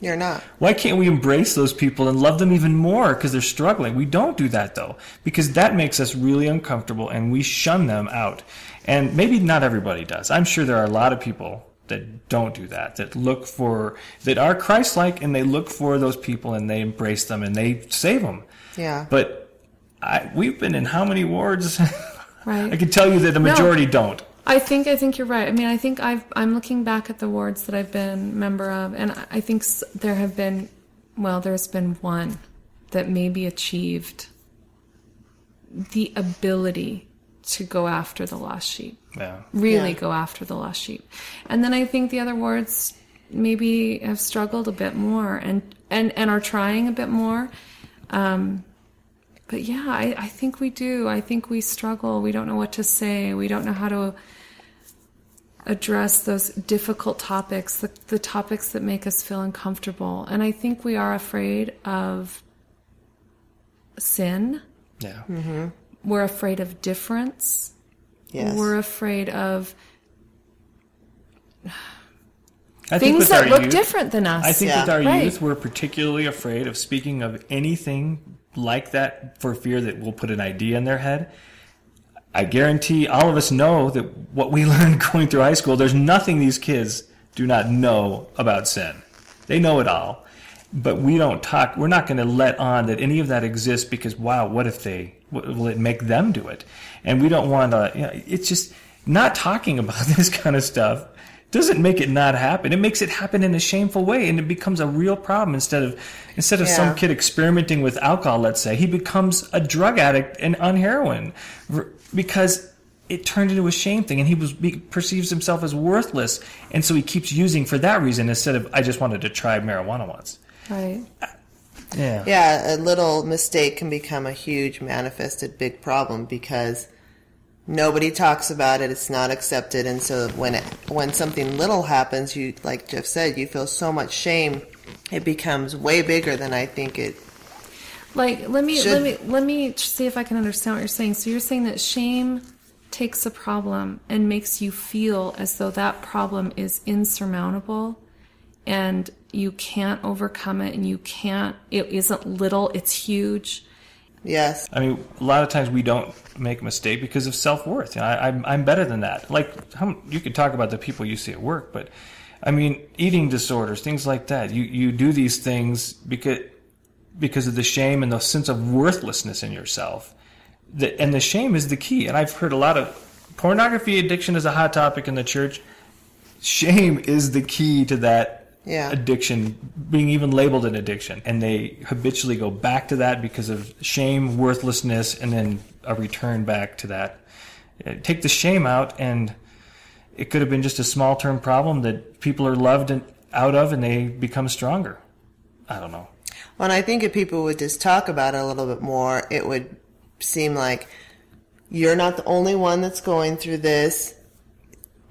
You're not. why can't we embrace those people and love them even more because they're struggling? We don't do that though, because that makes us really uncomfortable and we shun them out. And maybe not everybody does. I'm sure there are a lot of people that don't do that, that look for, that are Christ like and they look for those people and they embrace them and they save them. Yeah. But I, we've been in how many wards? Right. I can tell you that the majority don't. I think I think you're right. I mean, I think I've I'm looking back at the wards that I've been member of, and I- I think there have been, well, there's been one that maybe achieved the ability to go after the lost sheep, Yeah. really Yeah. go after the lost sheep, and then I think the other wards maybe have struggled a bit more and and and are trying a bit more. Um, but yeah, I, I think we do. I think we struggle. We don't know what to say. We don't know how to address those difficult topics, the, the topics that make us feel uncomfortable. And I think we are afraid of sin. Yeah. Mm-hmm. We're afraid of difference. Yes. We're afraid of I things with that look youth- different than us. I think Yeah. with our Right. youth, we're particularly afraid of speaking of anything like that for fear that we'll put an idea in their head. I guarantee all of us know that what we learned going through high school, there's nothing these kids do not know about sin. They know it all. But we don't talk, we're not going to let on that any of that exists because, wow, what if they, will it make them do it? And we don't want to, you know, it's just not talking about this kind of stuff doesn't make it not happen. It makes it happen in a shameful way, and it becomes a real problem. Instead of instead of Yeah. some kid experimenting with alcohol, let's say, he becomes a drug addict and on heroin because it turned into a shame thing, and he was he perceives himself as worthless, and so he keeps using for that reason instead of I just wanted to try marijuana once. Right. Yeah. Yeah, a little mistake can become a huge manifested big problem because nobody talks about it. It's not accepted, and so when it, when something little happens, you like Jeff said, you feel so much shame. It becomes way bigger than I think it. Like let me Should- let me let me see if I can understand what you're saying. So you're saying that shame takes a problem and makes you feel as though that problem is insurmountable and you can't overcome it and you can't it isn't little, it's huge. Yes, I mean, a lot of times we don't make a mistake because of self worth. You know, I, I'm I'm better than that. Like how, you could talk about the people you see at work, but I mean, eating disorders, things like that. You you do these things because because of the shame and the sense of worthlessness in yourself. The, and the shame is the key. And I've heard a lot of pornography addiction is a hot topic in the church. Shame is the key to that Yeah. addiction being even labeled an addiction and they habitually go back to that because of shame worthlessness and then a return back to that Uh, take the shame out and it could have been just a small term problem that people are loved and out of and they become stronger i don't know Well, and I think if people would just talk about it a little bit more, it would seem like you're not the only one that's going through this.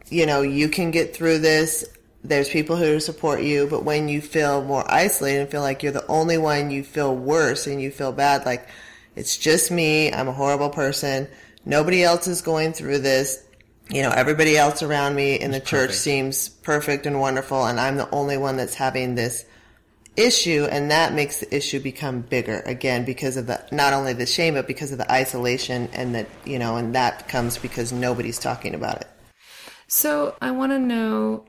You know, you can get through this. There's people who support you, but when you feel more isolated and feel like you're the only one, you feel worse and you feel bad. Like, it's just me. I'm a horrible person. Nobody else is going through this. You know, everybody else around me in the church perfect. seems perfect and wonderful, and I'm the only one that's having this issue and that makes the issue become bigger again because of the not only the shame but because of the isolation and that you know and that comes because nobody's talking about it So I want to know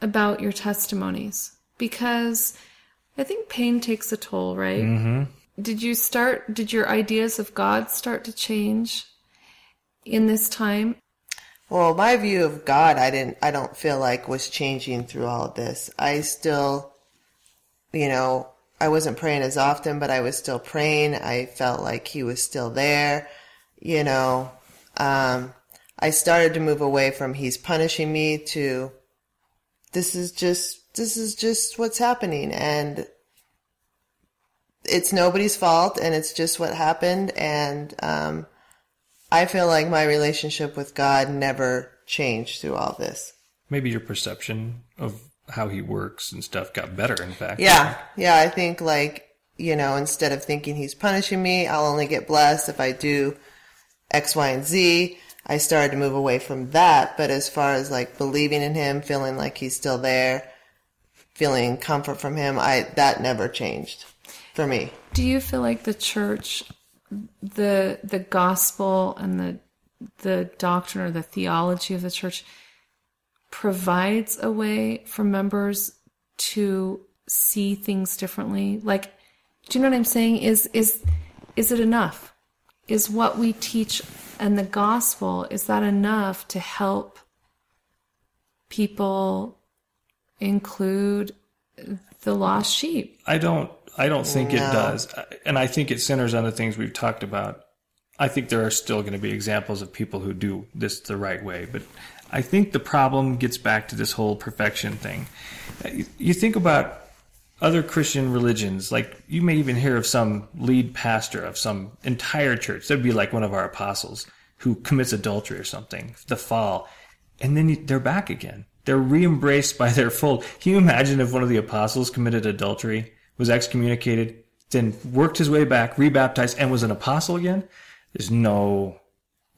about your testimonies because I think pain takes a toll, right? Mm-hmm. Did you start, did your ideas of God start to change in this time? well my view of god i didn't i don't feel like was changing through all of this i still you know i wasn't praying as often but i was still praying i felt like he was still there you know um i started to move away from he's punishing me to this is just this is just what's happening. And it's nobody's fault and it's just what happened. And um i feel like my relationship with god never changed through all this. Maybe your perception of how he works and stuff got better in fact. Yeah. Yeah i think like you know instead of thinking he's punishing me i'll only get blessed if i do x y and z i started to move away from that but as far as like believing in him feeling like he's still there feeling comfort from him i that never changed for me Do you feel like the church, the the gospel and the the doctrine or the theology of the church provides a way for members to see things differently? Like, do you know what I'm saying? Is is is it enough? Is what we teach and the gospel is that enough to help people include the lost sheep? I don't. I don't think it does, and I think it centers on the things we've talked about. I think there are still going to be examples of people who do this the right way, but I think the problem gets back to this whole perfection thing. You- You think about other Christian religions, like you may even hear of some lead pastor of some entire church. That'd be like one of our apostles who commits adultery or something, the fall, and then they're back again. They're re-embraced by their fold. Can you imagine if one of the apostles committed adultery, was excommunicated, then worked his way back, rebaptized, and was an apostle again? There's no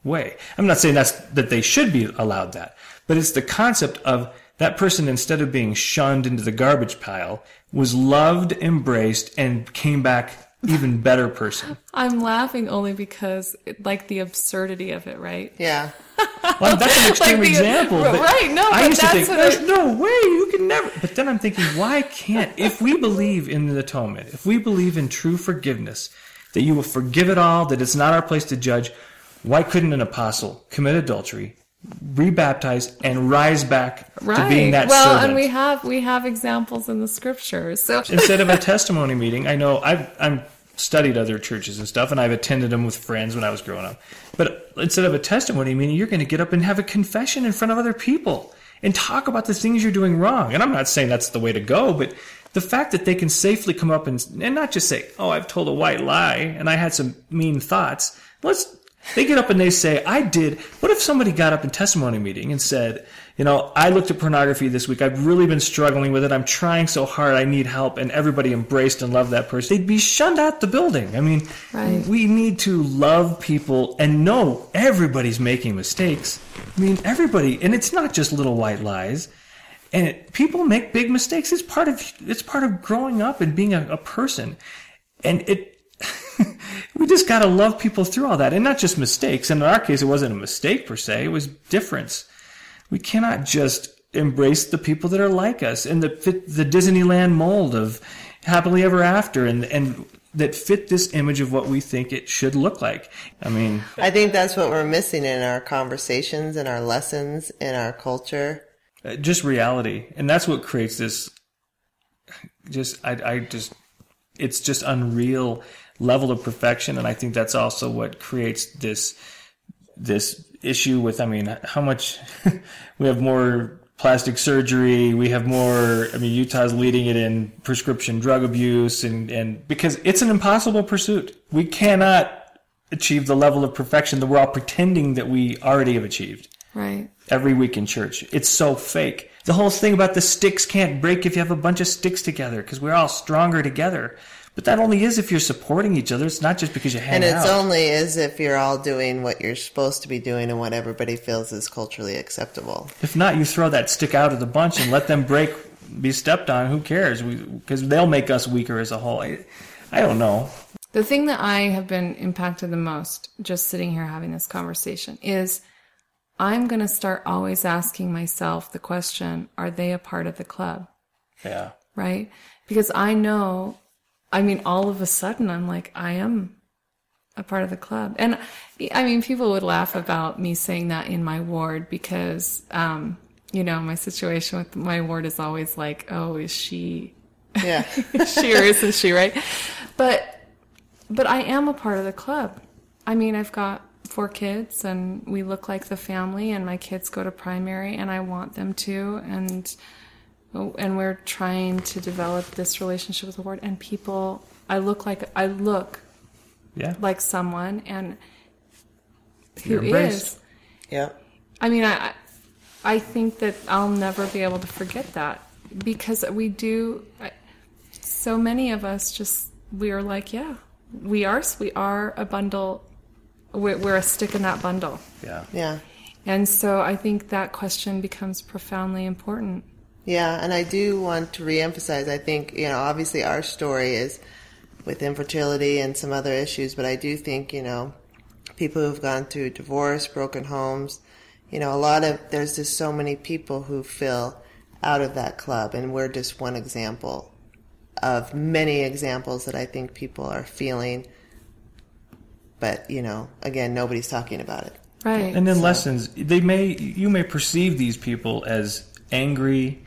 way. I'm not saying that's that they should be allowed that, but it's the concept of that person instead of being shunned into the garbage pile was loved, embraced, and came back even better person. I'm laughing only because, like, the absurdity of it, right? yeah Well, that's an extreme the- example. but right, no, I but used to that's think, what there's I- no way you can never. But then I'm thinking, why can't? If we believe in the atonement, if we believe in true forgiveness, that you will forgive it all, that it's not our place to judge, why couldn't an apostle commit adultery, rebaptize, and rise back to being that Well, servant? and we have we have examples in the scriptures. So instead of a testimony meeting, I know I've I'm studied other churches and stuff, and I've attended them with friends when I was growing up. But instead of a testimony meeting, you're going to get up and have a confession in front of other people and talk about the things you're doing wrong. And I'm not saying that's the way to go, but the fact that they can safely come up and and not just say, "Oh, I've told a white lie and I had some mean thoughts." Let's they get up and they say, I did. What if somebody got up in testimony meeting and said, you know, I looked at pornography this week. I've really been struggling with it. I'm trying so hard. I need help. And everybody embraced and loved that person. They'd be shunned out the building. I mean, Right. we need to love people and know everybody's making mistakes. I mean, everybody, and it's not just little white lies. And it, people make big mistakes. It's part of, it's part of growing up and being a, a person. And it, we just got to love people through all that and not just mistakes. And in our case, it wasn't a mistake per se. It was difference. We cannot just embrace the people that are like us and fit the Disneyland mold of happily ever after and, and that fit this image of what we think it should look like. I mean, I think that's what we're missing in our conversations, in our lessons, in our culture. uh, just reality. And that's what creates this just, I, I just, it's just unreal level of perfection. And I think that's also what creates this, this issue with, I mean, how much we have more plastic surgery. We have more, I mean, Utah's leading it in prescription drug abuse and, and because it's an impossible pursuit. We cannot achieve the level of perfection that we're all pretending that we already have achieved right. every week in church. It's so fake. The whole thing about the sticks can't break if you have a bunch of sticks together because we're all stronger together. But that only is if you're supporting each other. It's not just because you hang out. And it's out. only as if you're all doing what you're supposed to be doing and what everybody feels is culturally acceptable. if not, you throw that stick out of the bunch and let them break, be stepped on. Who cares? Because they'll make us weaker as a whole. I, I don't know. The thing that I have been impacted the most just sitting here having this conversation is I'm going to start always asking myself the question, are they a part of the club? Yeah. Right? Because I know, I mean, all of a sudden I'm like, I am a part of the club. And I mean, people would laugh about me saying that in my ward because, um, you know, my situation with my ward is always like, oh, is she Yeah. she or isn't she, right? But but I am a part of the club. I mean, I've got four kids and we look like the family and my kids go to primary and I want them to and Oh, and we're trying to develop this relationship with the ward and people I look like I look Yeah. like someone and who is, You're embraced. is yep. I mean, I, I think that I'll never be able to forget that because we do. I, so many of us just we are like, yeah, we are. We are a bundle. We're, we're a stick in that bundle, Yeah. Yeah. and so I think that question becomes profoundly important. Yeah, and I do want to reemphasize. I think you know, obviously, our story is with infertility and some other issues, but I do think you know, people who've gone through divorce, broken homes, you know, a lot of there's just so many people who feel out of that club, and we're just one example of many examples that I think people are feeling. But you know, again, nobody's talking about it. Right. And then lessons. They may you may perceive these people as angry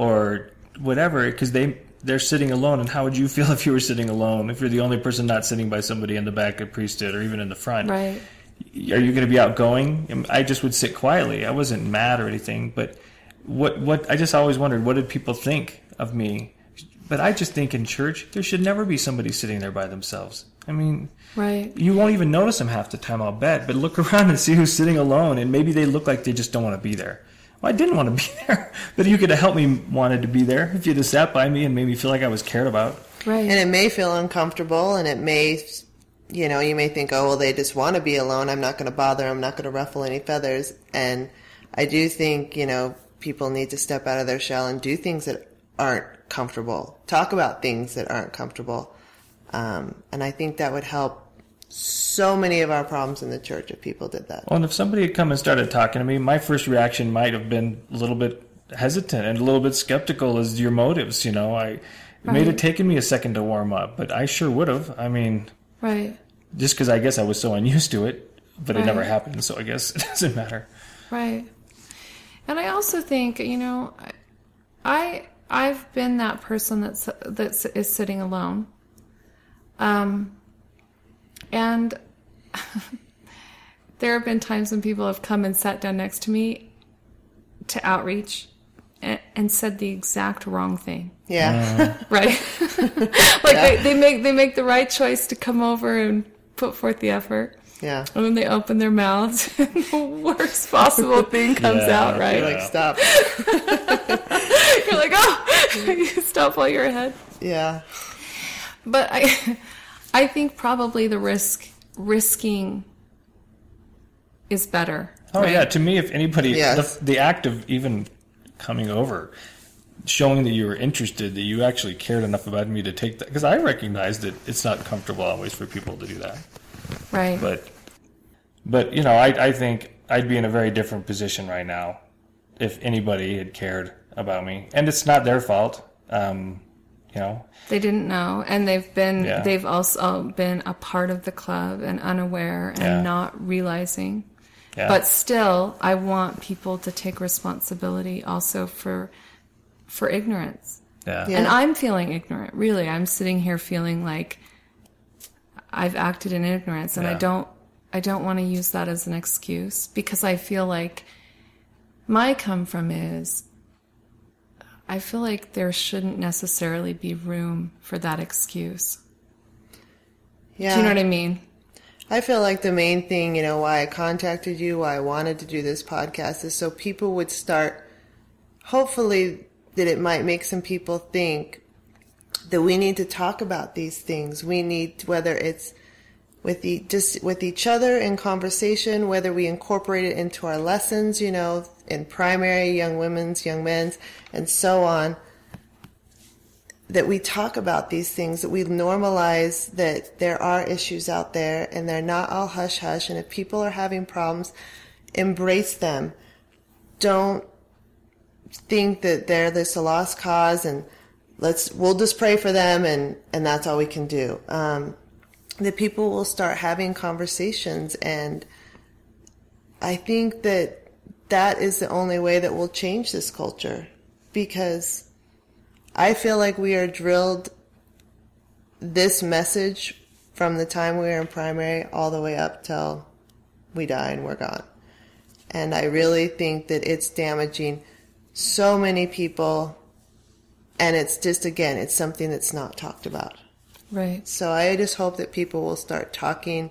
or whatever because they they're sitting alone. And how would you feel if you were sitting alone? If you're the only person not sitting by somebody in the back of priesthood or even in the front, right. are you going to be outgoing? I just would sit quietly. I wasn't mad or anything, but what what I just always wondered what did people think of me? But I just think in church there should never be somebody sitting there by themselves. I mean, Right. you won't even notice them half the time, I'll bet. But look around and see who's sitting alone, and maybe they look like they just don't want to be there. Well, I didn't want to be there, but you could have helped me wanted to be there if you'd have sat by me and made me feel like I was cared about. Right. And it may feel uncomfortable and it may, you know, you may think, oh, well, they just want to be alone. I'm not going to bother. I'm not going to ruffle any feathers. And I do think, you know, people need to step out of their shell and do things that aren't comfortable. Talk about things that aren't comfortable. Um, and I think that would help so many of our problems in the church if people did that. Well, and if somebody had come and started talking to me, my first reaction might have been a little bit hesitant and a little bit skeptical as to your motives. You know, I it may have taken me a second to warm up, but I sure would have. I mean, Right. just because I guess I was so unused to it, but it never happened, so I guess it doesn't matter. Right. And I also think, you know, I I've been that person that's that is sitting alone. Um and there have been times when people have come and sat down next to me to outreach and, and said the exact wrong thing. Yeah. Right? like they, they make they make the right choice to come over and put forth the effort. yeah. And then they open their mouths, and the worst possible thing comes Yeah, out, right? You're like stop. You're like, oh, you stop while you're ahead. Yeah. But I, I think probably the risk risking is better. Oh right? yeah, to me, if anybody, Yes. the, the act of even coming over, showing that you were interested, that you actually cared enough about me to take that, because I recognize that it's not comfortable always for people to do that. right. But, but you know, I, I think I'd be in a very different position right now if anybody had cared about me, and it's not their fault. Um, you know, They didn't know, and they've been Yeah. they've also been a part of the club and unaware and Yeah. not realizing. yeah. But still, I want people to take responsibility also for for ignorance. yeah. Yeah. And I'm feeling ignorant. Really, I'm sitting here feeling like I've acted in ignorance, and I don't. I don't want to use that as an excuse because I feel like my come from is. I feel like there shouldn't necessarily be room for that excuse. Yeah. Do you know what I mean? I feel like the main thing, you know, why I contacted you, why I wanted to do this podcast is so people would start, hopefully, that it might make some people think that we need to talk about these things. We need, whether it's with the, just with each other in conversation, whether we incorporate it into our lessons, you know, in primary, young women's, young men's, and so on that we talk about these things, that we normalize that there are issues out there and they're not all hush hush. And if people are having problems, embrace them. Don't think that they're this a lost cause and let's, we'll just pray for them and, and that's all we can do. Um, that people will start having conversations and I think that that is the only way that will change this culture because I feel like we are drilled this message from the time we were in primary all the way up till we die and we're gone. And I really think that it's damaging so many people. And it's just, again, it's something that's not talked about. Right. So I just hope that people will start talking,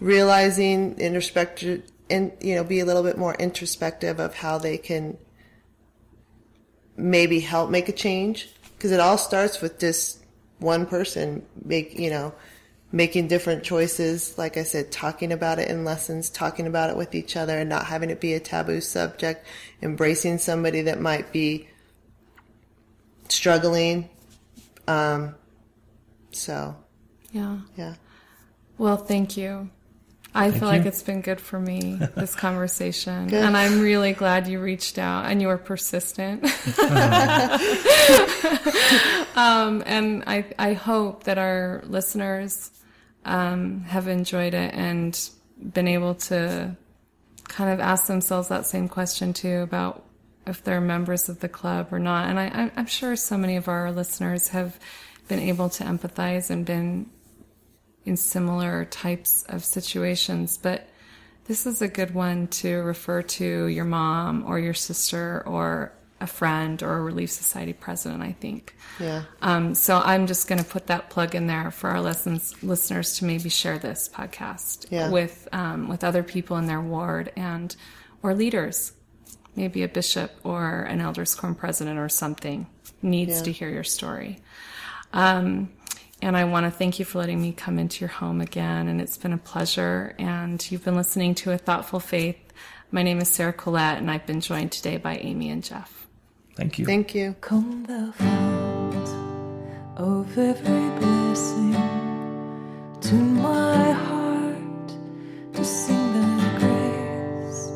realizing, introspective, and you know, be a little bit more introspective of how they can maybe help make a change. Because it all starts with just one person make you know making different choices. Like I said, talking about it in lessons, talking about it with each other, and not having it be a taboo subject. Embracing somebody that might be struggling. Um, so Yeah. yeah. Well, thank you. I feel like it's been good for me, this conversation. Good. And I'm really glad you reached out and you were persistent. um, and I, I hope that our listeners um, have enjoyed it and been able to kind of ask themselves that same question too about if they're members of the club or not. And I, I'm- I'm sure so many of our listeners have been able to empathize and been in similar types of situations, but this is a good one to refer to your mom or your sister or a friend or a Relief Society president, I think. Yeah. Um, so I'm just going to put that plug in there for our lessons, listeners to maybe share this podcast Yeah. with um, with other people in their ward and or leaders, maybe a bishop or an elders quorum president or something needs Yeah. to hear your story. Um, and I want to thank you for letting me come into your home again. And it's been a pleasure. And you've been listening to A Thoughtful Faith. My name is Sarah Collette, and I've been joined today by Amy and Jeff. Thank you. Thank you. Come the fount of every blessing to my heart to sing thy grace.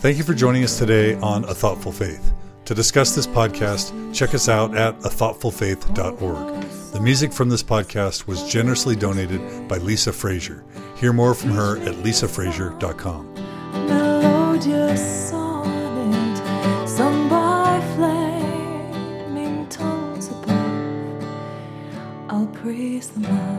Thank you for joining us today on A Thoughtful Faith. To discuss this podcast, check us out at athoughtfulfaith.org. The music from this podcast was generously donated by Lisa Frazier. Hear more from her at lisafrazier.com. Praise the Lord.